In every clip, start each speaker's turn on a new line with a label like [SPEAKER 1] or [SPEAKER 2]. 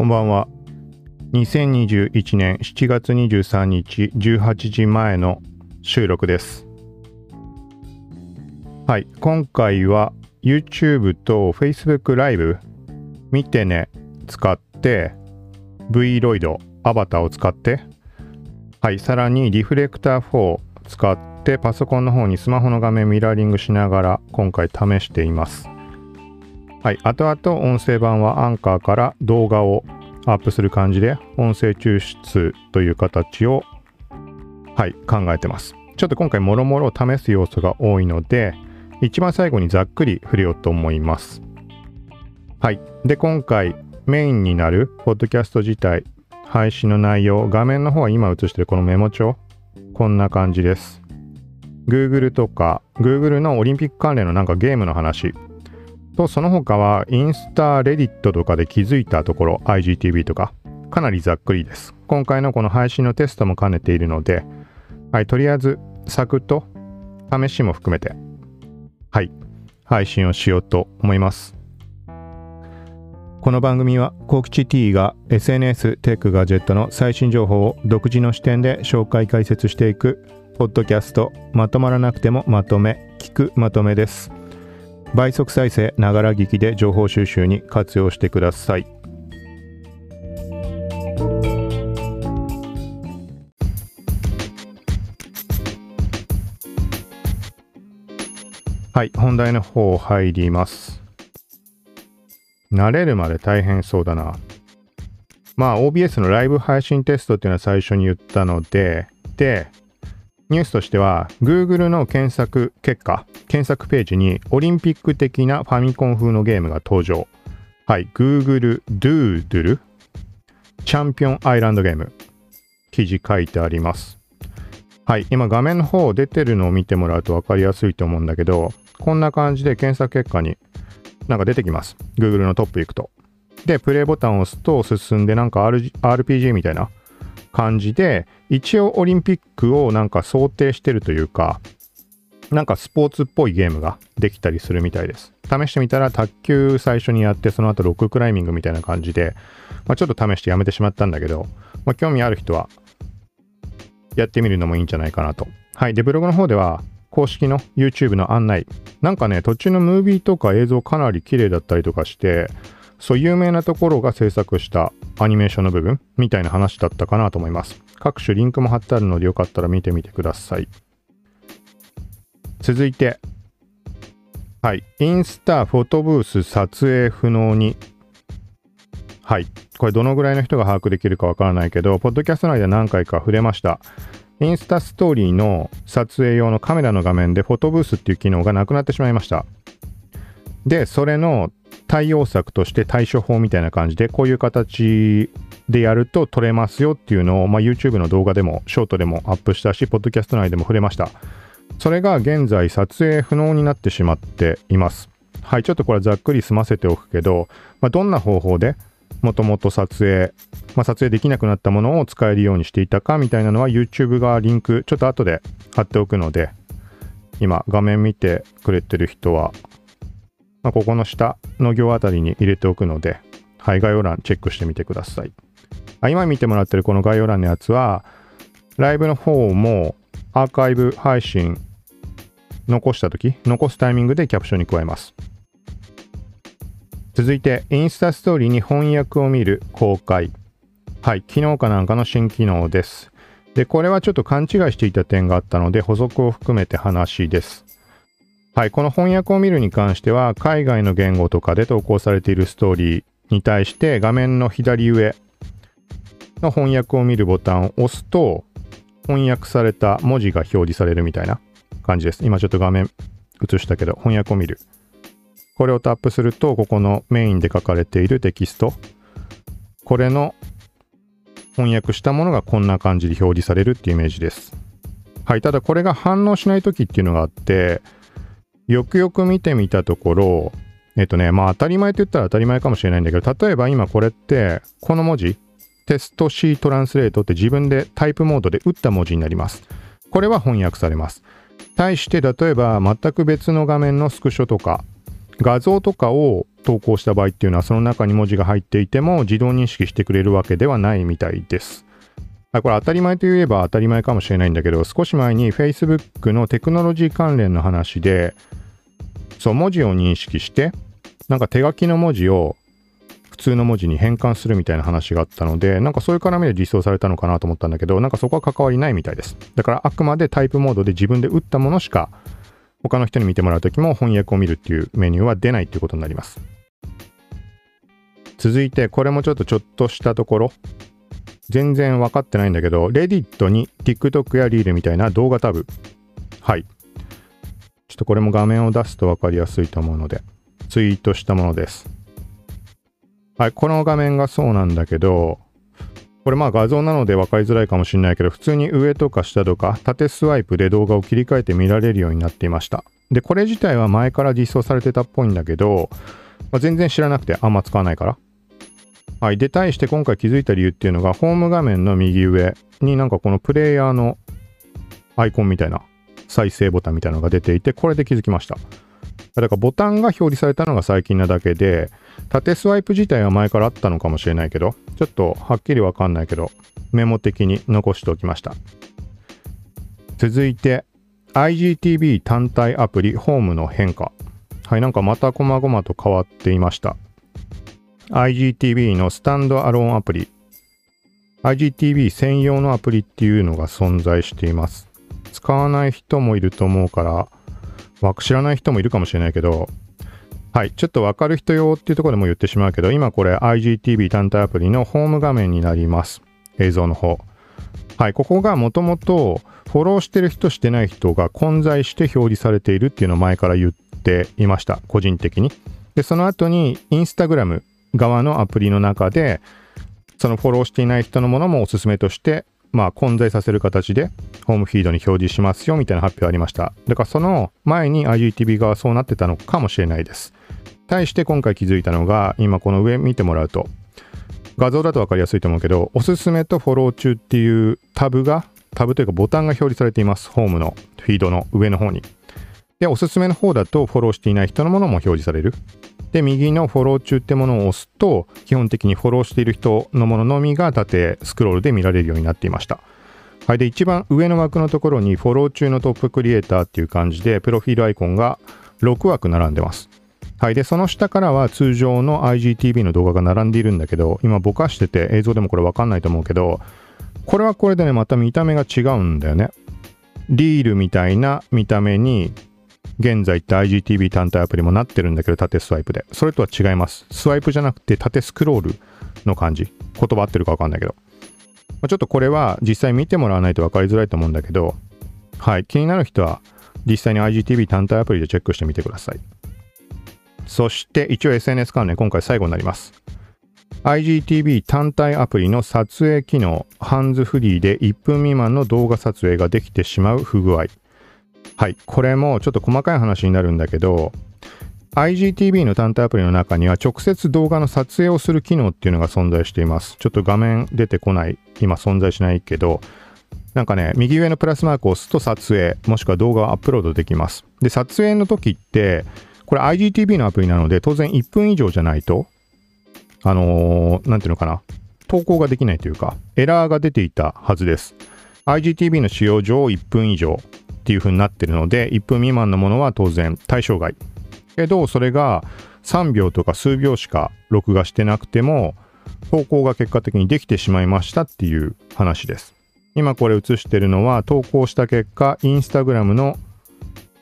[SPEAKER 1] こんばんは。2021年7月23日18時前の収録です。はい、今回は YouTube と Facebook ライブ見てね使って Vroid アバターを使ってはい、さらにリフレクター4使ってパソコンの方にスマホの画面ミラーリングしながら今回試しています。はい、後々音声版はアンカーから動画をアップする感じで音声抽出という形をはい考えてます。ちょっと今回もろもろを試す要素が多いので一番最後にざっくり触れようと思います。はい。で今回メインになるポッドキャスト自体配信の内容画面の方は今映してるこのメモ帳。こんな感じです。Google とか Google のオリンピック関連のなんかゲームの話。とその他はインスタ、レディットとかで気づいたところ IGTV とかかなりざっくりです。今回のこの配信のテストも兼ねているので、はい、とりあえずサクッと試しも含めて、はい、配信をしようと思います。この番組は、コキチ T が SNS、テック、ガジェットの最新情報を独自の視点で紹介解説していく、ポッドキャスト、まとまらなくてもまとめ、聞くまとめです。倍速再生ながら聞きで情報収集に活用してください。はい本題の方入ります。慣れるまで大変そうだな。まあ OBS のライブ配信テストっていうのは最初に言ったのででニュースとしては Google の検索結果、検索ページにオリンピック的なファミコン風のゲームが登場。はい、Google Doodle チャンピオンアイランドゲーム。記事書いてあります。はい、今画面の方出てるのを見てもらうと分かりやすいと思うんだけど、こんな感じで検索結果になんか出てきます。Google のトップ行くと。で、プレイボタンを押すと進んでなんか RPG みたいな感じで、一応オリンピックをなんか想定してるというか、なんかスポーツっぽいゲームができたりするみたいです。試してみたら卓球最初にやってその後ロッククライミングみたいな感じで、まあ、ちょっと試してやめてしまったんだけど、まあ、興味ある人はやってみるのもいいんじゃないかなと。はい。で、ブログの方では公式の YouTube の案内。なんかね、途中のムービーとか映像かなり綺麗だったりとかして、そう有名なところが制作したアニメーションの部分みたいな話だったかなと思います。各種リンクも貼ってあるのでよかったら見てみてください。続いて、はい、インスタフォトブース撮影不能に。はい、これどのぐらいの人が把握できるかわからないけど、ポッドキャスト内で何回か触れました。インスタストーリーの撮影用のカメラの画面でフォトブースっていう機能がなくなってしまいました。で、それの対応策として対処法みたいな感じで、こういう形でやると取れますよっていうのを、まあ、YouTube の動画でも、ショートでもアップしたし、ポッドキャスト内でも触れました。それが現在撮影不能になってしまっています。はい、ちょっとこれざっくり済ませておくけど、まあ、どんな方法でもともと撮影、まあ、撮影できなくなったものを使えるようにしていたかみたいなのは YouTube がリンクちょっと後で貼っておくので今画面見てくれてる人はまあ、ここの下の行あたりに入れておくので、はい、概要欄チェックしてみてください。あ今見てもらってるこの概要欄のやつは、ライブの方もアーカイブ配信残した時、残すタイミングでキャプションに加えます。続いて、インスタストーリーに翻訳を見る公開。はい、昨日かなんかの新機能です。で、これはちょっと勘違いしていた点があったので、補足を含めて話です。はい、この翻訳を見るに関しては、海外の言語とかで投稿されているストーリーに対して画面の左上の翻訳を見るボタンを押すと、翻訳された文字が表示されるみたいな感じです。今ちょっと画面映したけど、翻訳を見る。これをタップすると、ここのメインで書かれているテキスト、これの翻訳したものがこんな感じで表示されるっていうイメージです。はい、ただこれが反応しない時っていうのがあって、よくよく見てみたところ、えっとね、まあ当たり前と言ったら当たり前かもしれないんだけど、例えば今これって、この文字、テスト C トランスレートって自分でタイプモードで打った文字になります。これは翻訳されます。対して、例えば全く別の画面のスクショとか、画像とかを投稿した場合っていうのはその中に文字が入っていても自動認識してくれるわけではないみたいです。これ当たり前といえば当たり前かもしれないんだけど少し前に Facebook のテクノロジー関連の話でそう文字を認識してなんか手書きの文字を普通の文字に変換するみたいな話があったのでなんかそういう絡みで実装されたのかなと思ったんだけどなんかそこは関わりないみたいですだからあくまでタイプモードで自分で打ったものしか他の人に見てもらうときも翻訳を見るっていうメニューは出ないっていうことになります。続いて、これもちょっとちょっとしたところ、全然分かってないんだけど、Reddit に TikTok や Reel みたいな動画タブ。はい。ちょっとこれも画面を出すと分かりやすいと思うので、ツイートしたものです。はい、この画面がそうなんだけど、これまあ画像なので分かりづらいかもしれないけど、普通に上とか下とか縦スワイプで動画を切り替えて見られるようになっていました。で、これ自体は前から実装されてたっぽいんだけど、まあ、全然知らなくてあんま使わないから。はい。で、対して今回気づいた理由っていうのが、ホーム画面の右上になんかこのプレイヤーのアイコンみたいな再生ボタンみたいなのが出ていて、これで気づきました。だからボタンが表示されたのが最近なだけで、縦スワイプ自体は前からあったのかもしれないけど、ちょっとはっきりわかんないけど、メモ的に残しておきました。続いて、IGTV 単体アプリホームの変化。はい、なんかまた細々と変わっていました。IGTV のスタンドアローンアプリ。IGTV 専用のアプリっていうのが存在しています。使わない人もいると思うから、知らない人もいるかもしれないけど、はい。ちょっとわかる人用っていうところでも言ってしまうけど、今これ IGTV 単体アプリのホーム画面になります。映像の方。はい。ここがもともとフォローしてる人してない人が混在して表示されているっていうのを前から言っていました。個人的に。で、その後にインスタグラム側のアプリの中で、そのフォローしていない人のものもおすすめとしてまあ、混在させる形でホームフィードに表示しますよみたいな発表ありました。だからその前に IGTV 側はそうなってたのかもしれないです。対して今回気づいたのが、今この上見てもらうと、画像だと分かりやすいと思うけど、おすすめとフォロー中っていうタブが、タブというかボタンが表示されています。ホームのフィードの上の方に。で、おすすめの方だとフォローしていない人のものも表示される。で、右のフォロー中ってものを押すと、基本的にフォローしている人のもののみが縦スクロールで見られるようになっていました。はい。で、一番上の枠のところに、フォロー中のトップクリエイターっていう感じで、プロフィールアイコンが6枠並んでます。はい。で、その下からは通常の IGTV の動画が並んでいるんだけど、今ぼかしてて映像でもこれわかんないと思うけど、これはこれでね、また見た目が違うんだよね。リールみたいな見た目に現在って IGTV 単体アプリもなってるんだけど、縦スワイプで。それとは違います。スワイプじゃなくて縦スクロールの感じ。言葉合ってるかわかんないけど。まあ、ちょっとこれは実際見てもらわないと分かりづらいと思うんだけど、はい。気になる人は実際に IGTV 単体アプリでチェックしてみてください。そして一応 SNS 関連今回最後になります。IGTV 単体アプリの撮影機能、ハンズフリーで1分未満の動画撮影ができてしまう不具合。はい。これもちょっと細かい話になるんだけど、IGTV の単体アプリの中には直接動画の撮影をする機能っていうのが存在しています。ちょっと画面出てこない、今存在しないけど、なんかね、右上のプラスマークを押すと撮影、もしくは動画をアップロードできます。で、撮影の時って、これ IGTV のアプリなので、当然1分以上じゃないと、あのー、ていうのかな、投稿ができないというか、エラーが出ていたはずです。IGTV の使用上1分以上、っていう風になってるので、1分未満のものは当然対象外。けど、それが3秒とか数秒しか録画してなくても、投稿が結果的にできてしまいましたっていう話です。今これ映してるのは投稿した結果、インスタグラムの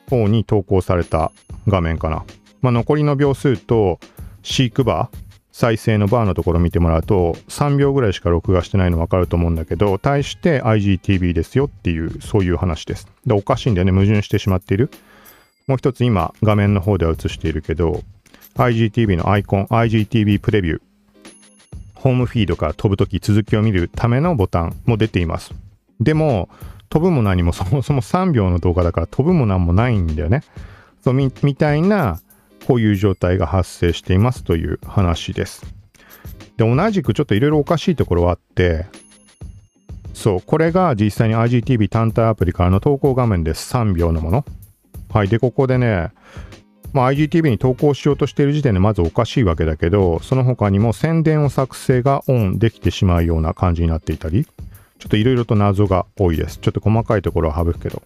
[SPEAKER 1] 方に投稿された画面かな。まあ、残りの秒数と飼育バー、再生のバーのところ見てもらうと3秒ぐらいしか録画してないの分かると思うんだけど対して IGTV ですよっていうそういう話です。でおかしいんだよね。矛盾してしまっている。もう一つ今画面の方では映しているけど IGTV のアイコン IGTV プレビュー。ホームフィードから飛ぶとき続きを見るためのボタンも出ています。でも飛ぶも何もそもそも3秒の動画だから飛ぶも何もないんだよね。そうみたいなこういう状態が発生していますという話です。で、同じくちょっといろいろおかしいところはあって、そう、これが実際に IGTV 単体アプリからの投稿画面です。3秒のもの。はい。で、ここでね、まあ、IGTV に投稿しようとしている時点でまずおかしいわけだけど、その他にも宣伝を作成がオンできてしまうような感じになっていたり、ちょっといろいろと謎が多いです。ちょっと細かいところは省くけど。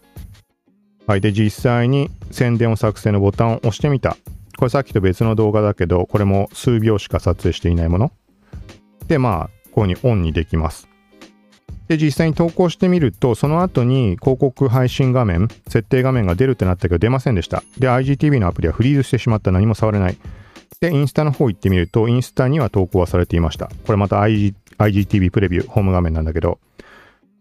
[SPEAKER 1] はい。で、実際に宣伝を作成のボタンを押してみた。これさっきと別の動画だけど、これも数秒しか撮影していないもの。で、まあ、こういううにオンにできます。で、実際に投稿してみると、その後に広告配信画面、設定画面が出るってなったけど出ませんでした。で、IGTV のアプリはフリーズしてしまった。何も触れない。で、インスタの方行ってみると、インスタには投稿はされていました。これまた IG IGTV プレビュー、ホーム画面なんだけど。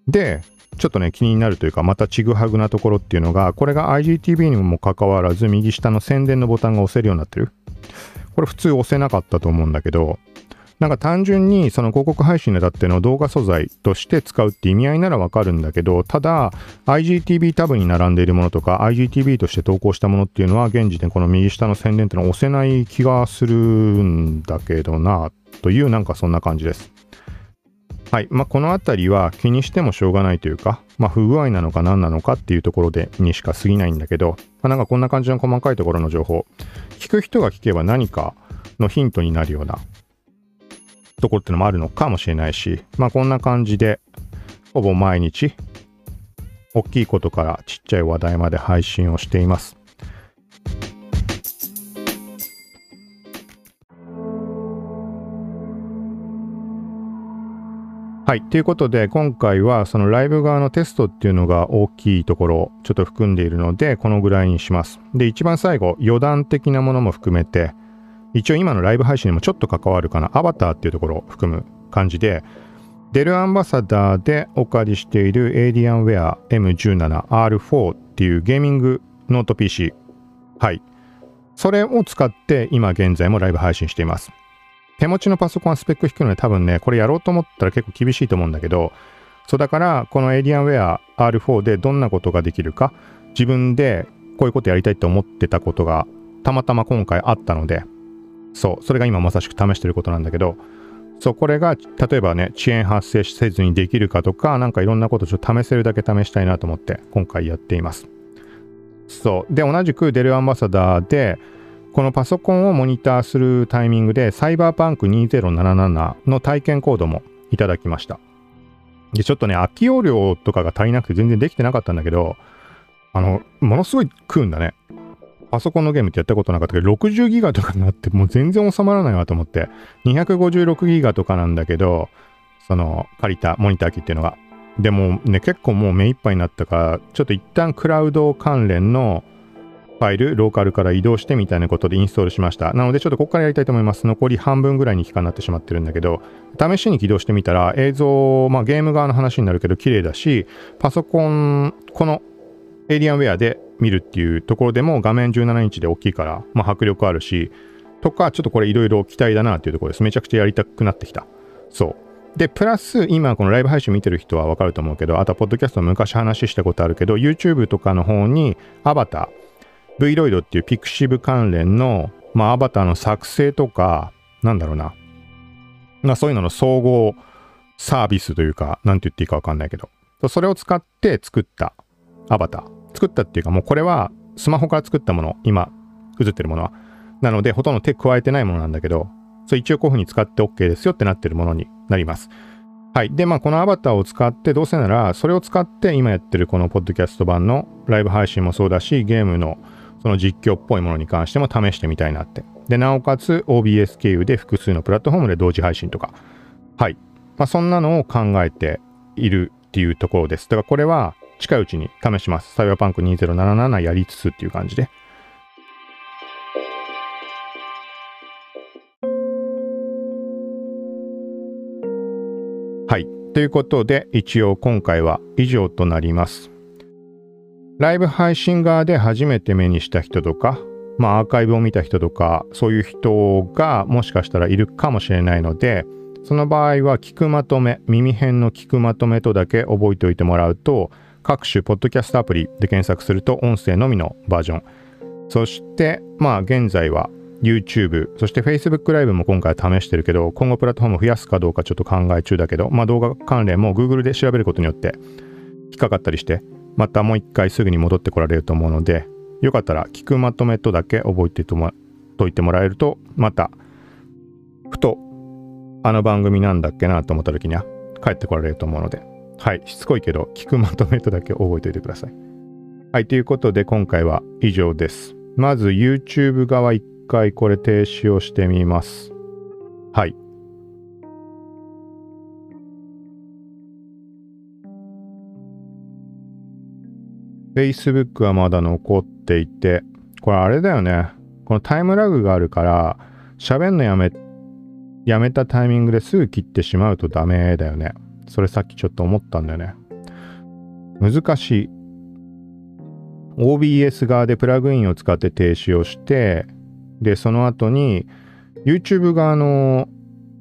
[SPEAKER 1] で、ちょっとね、気になるというか、またちぐはぐなところっていうのが、これが IGTV にもかかわらず、右下の宣伝のボタンが押せるようになってる。これ普通押せなかったと思うんだけど、なんか単純にその広告配信でだっての動画素材として使うって意味合いならわかるんだけど、ただ IGTV タブに並んでいるものとか IGTV として投稿したものっていうのは現時点この右下の宣伝ってのは押せない気がするんだけどなというなんかそんな感じです。はい。まあ、このあたりは気にしてもしょうがないというか、まあ、不具合なのか何なのかっていうところでにしか過ぎないんだけど、まあ、なんかこんな感じの細かいところの情報、聞く人が聞けば何かのヒントになるようなところってのもあるのかもしれないし、まあこんな感じで、ほぼ毎日、大きいことからちっちゃい話題まで配信をしています。はい。ということで、今回はそのライブ側のテストっていうのが大きいところをちょっと含んでいるので、このぐらいにします。で、一番最後、余談的なものも含めて、一応今のライブ配信にもちょっと関わるかな、アバターっていうところを含む感じで、デルアンバサダーでお借りしている Alienware M17R4 っていうゲーミングノート PC。はい。それを使って今現在もライブ配信しています。手持ちのパソコンはスペック低くので多分ね、これやろうと思ったら結構厳しいと思うんだけど、そうだからこの Alienware R4 でどんなことができるか、自分でこういうことやりたいと思ってたことがたまたま今回あったので、そう、それが今まさしく試してることなんだけど、そう、これが、例えばね、遅延発生せずにできるかとか、なんかいろんなことちょっと試せるだけ試したいなと思って、今回やっています。そう。で、同じくデルアンバサダーで、このパソコンをモニターするタイミングで、サイバーパンク2077の体験コードもいただきました。で、ちょっとね、空き容量とかが足りなくて全然できてなかったんだけど、あの、ものすごい食うんだね。パソコンのゲームってやったことなかったけど、60ギガとかになってもう全然収まらないわと思って、256ギガとかなんだけど、その借りたモニター機っていうのが。でもね、結構もう目いっぱいになったから、ちょっと一旦クラウド関連のファイル、ローカルから移動してみたいなことでインストールしました。なのでちょっとここからやりたいと思います。残り半分ぐらいに期間になってしまってるんだけど、試しに起動してみたら映像、まあゲーム側の話になるけど綺麗だし、パソコン、このエイリアンウェアで見るっていうところでも画面17インチで大きいから、まあ、迫力あるし、とか、ちょっとこれいろいろ期待だなっていうところです。めちゃくちゃやりたくなってきた。そう。で、プラス、今このライブ配信見てる人はわかると思うけど、あとはポッドキャスト昔話したことあるけど、YouTube とかの方にアバター、v ロイドっていうピクシブ関連の、まあ、アバターの作成とか、なんだろうな。まあ、そういうのの総合サービスというか、なんて言っていいかわかんないけど、それを使って作ったアバター。作ったっていうかもうこれはスマホから作ったもの、今映ってるものは。なのでほとんど手加えてないものなんだけど、それ一応こういう風に使って OK ですよってなってるものになります。はい。で、まあこのアバターを使ってどうせならそれを使って今やってるこのポッドキャスト版のライブ配信もそうだし、ゲームのその実況っぽいものに関しても試してみたいなって。で、なおかつ OBS 経由で複数のプラットフォームで同時配信とか。はい。まあそんなのを考えているっていうところです。だからこれは近いうちに試します。サイバーパンク2077やりつつっていう感じで。はい。ということで、一応今回は以上となります。ライブ配信側で初めて目にした人とか、まあアーカイブを見た人とか、そういう人がもしかしたらいるかもしれないので、その場合は聞くまとめ、耳辺の聞くまとめとだけ覚えておいてもらうと、各種ポッドキャストアプリで検索すると音声のみのバージョン。そして、まあ現在は YouTube、そして Facebook ライブも今回は試してるけど、今後プラットフォーム増やすかどうかちょっと考え中だけど、まあ動画関連も Google で調べることによって引っかかったりして、またもう一回すぐに戻ってこられると思うので、よかったら聞くまとめとだけ覚えてといてもらえると、また、ふと、あの番組なんだっけなと思った時には帰ってこられると思うので、はい、しつこいけど、聞くまとめとだけ覚えておいてください。はい、ということで今回は以上です。まず YouTube 側一回これ停止をしてみます。はい。Facebook はまだ残っていて、これあれだよね。このタイムラグがあるから、喋んのやめ、やめたタイミングですぐ切ってしまうとダメだよね。それさっきちょっと思ったんだよね。難しい。OBS 側でプラグインを使って停止をして、で、その後に YouTube 側の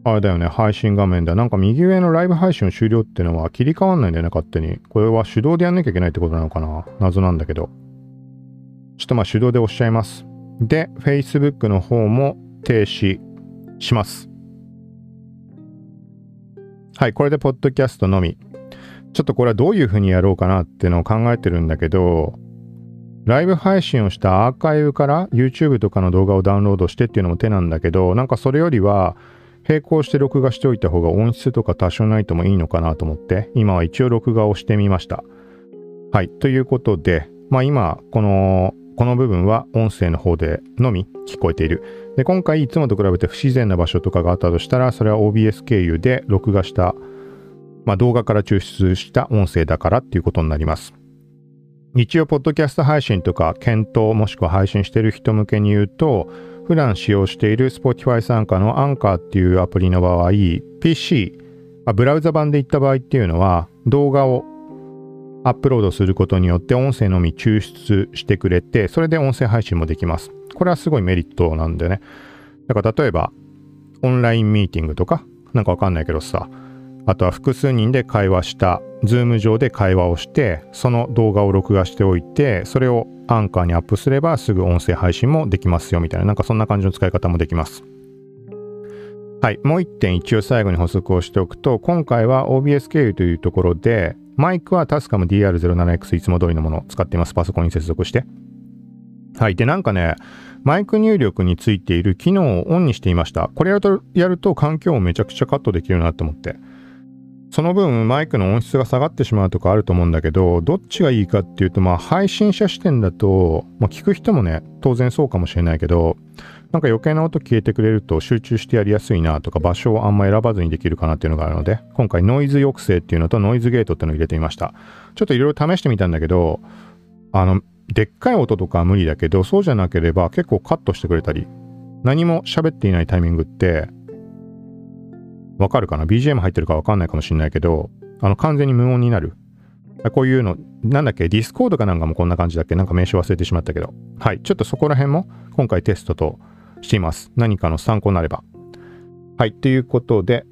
[SPEAKER 1] あれだよね、配信画面だ。なんか右上のライブ配信終了っていうのは切り替わんないんだよね、勝手に。これは手動でやんなきゃいけないってことなのかな謎なんだけど。ちょっとまあ手動で押しちゃいます。で、Facebook の方も停止します。はい、これでポッドキャストのみ。ちょっとこれはどういうふうにやろうかなっていうのを考えてるんだけど、ライブ配信をしたアーカイブから YouTube とかの動画をダウンロードしてっていうのも手なんだけど、なんかそれよりは並行して録画しておいた方が音質とか多少ないともいいのかなと思って、今は一応録画をしてみました。はい。ということで、まあ今、この、この部分は音声の方でのみ聞こえている。で、今回いつもと比べて不自然な場所とかがあったとしたら、それは OBS 経由で録画した、まあ動画から抽出した音声だからっていうことになります。一応、ポッドキャスト配信とか検討もしくは配信してる人向けに言うと、普段使用している Spotify 参加の Anchor っていうアプリの場合、PC、あブラウザ版で行った場合っていうのは、動画をアップロードすることによって音声のみ抽出してくれて、それで音声配信もできます。これはすごいメリットなんでね。だから例えば、オンラインミーティングとか、なんかわかんないけどさ、あとは複数人で会話した、 Zoom 上で会話をして、その動画を録画しておいて、それをアンカーにアップすればすぐ音声配信もできますよみたいな、なんかそんな感じの使い方もできます。はい。もう一点一応最後に補足をしておくと、今回は OBS 経由というところで、マイクはタスカム DR07X いつも通りのものを使っています。パソコンに接続して。はい。で、なんかね、マイク入力についている機能をオンにしていました。これやると、やると環境をめちゃくちゃカットできるなって思って。その分マイクの音質が下がってしまうとかあると思うんだけど、どっちがいいかっていうと、まあ配信者視点だと、まあ聞く人もね、当然そうかもしれないけど、なんか余計な音消えてくれると集中してやりやすいなとか場所をあんま選ばずにできるかなっていうのがあるので、今回ノイズ抑制っていうのとノイズゲートっていうのを入れてみました。ちょっといろいろ試してみたんだけど、あの、でっかい音とかは無理だけど、そうじゃなければ結構カットしてくれたり、何も喋っていないタイミングって、わかるかな ?BGM 入ってるかわかんないかもしんないけど、あの、完全に無音になる。こういうの、なんだっけ、 Discord かなんかもこんな感じだっけ？なんか名称忘れてしまったけど。はい。ちょっとそこら辺も今回テストとしています。何かの参考になれば。はい。ということで、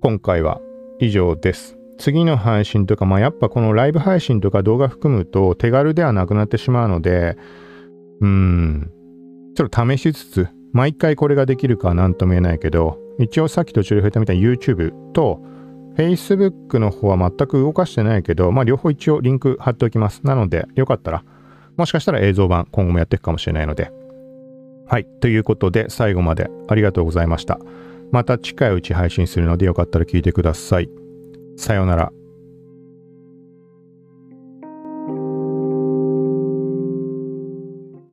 [SPEAKER 1] 今回は以上です。次の配信とか、まあやっぱこのライブ配信とか動画含むと手軽ではなくなってしまうので、うーん、ちょっと試しつつ、毎回これができるかは何とも言えないけど、一応さっき途中で触れたみたいに YouTube と Facebook の方は全く動かしてないけど、まあ両方一応リンク貼っておきます。なのでよかったら、もしかしたら映像版今後もやっていくかもしれないので。はい。ということで最後までありがとうございました。また近いうち配信するのでよかったら聞いてください。さようなら。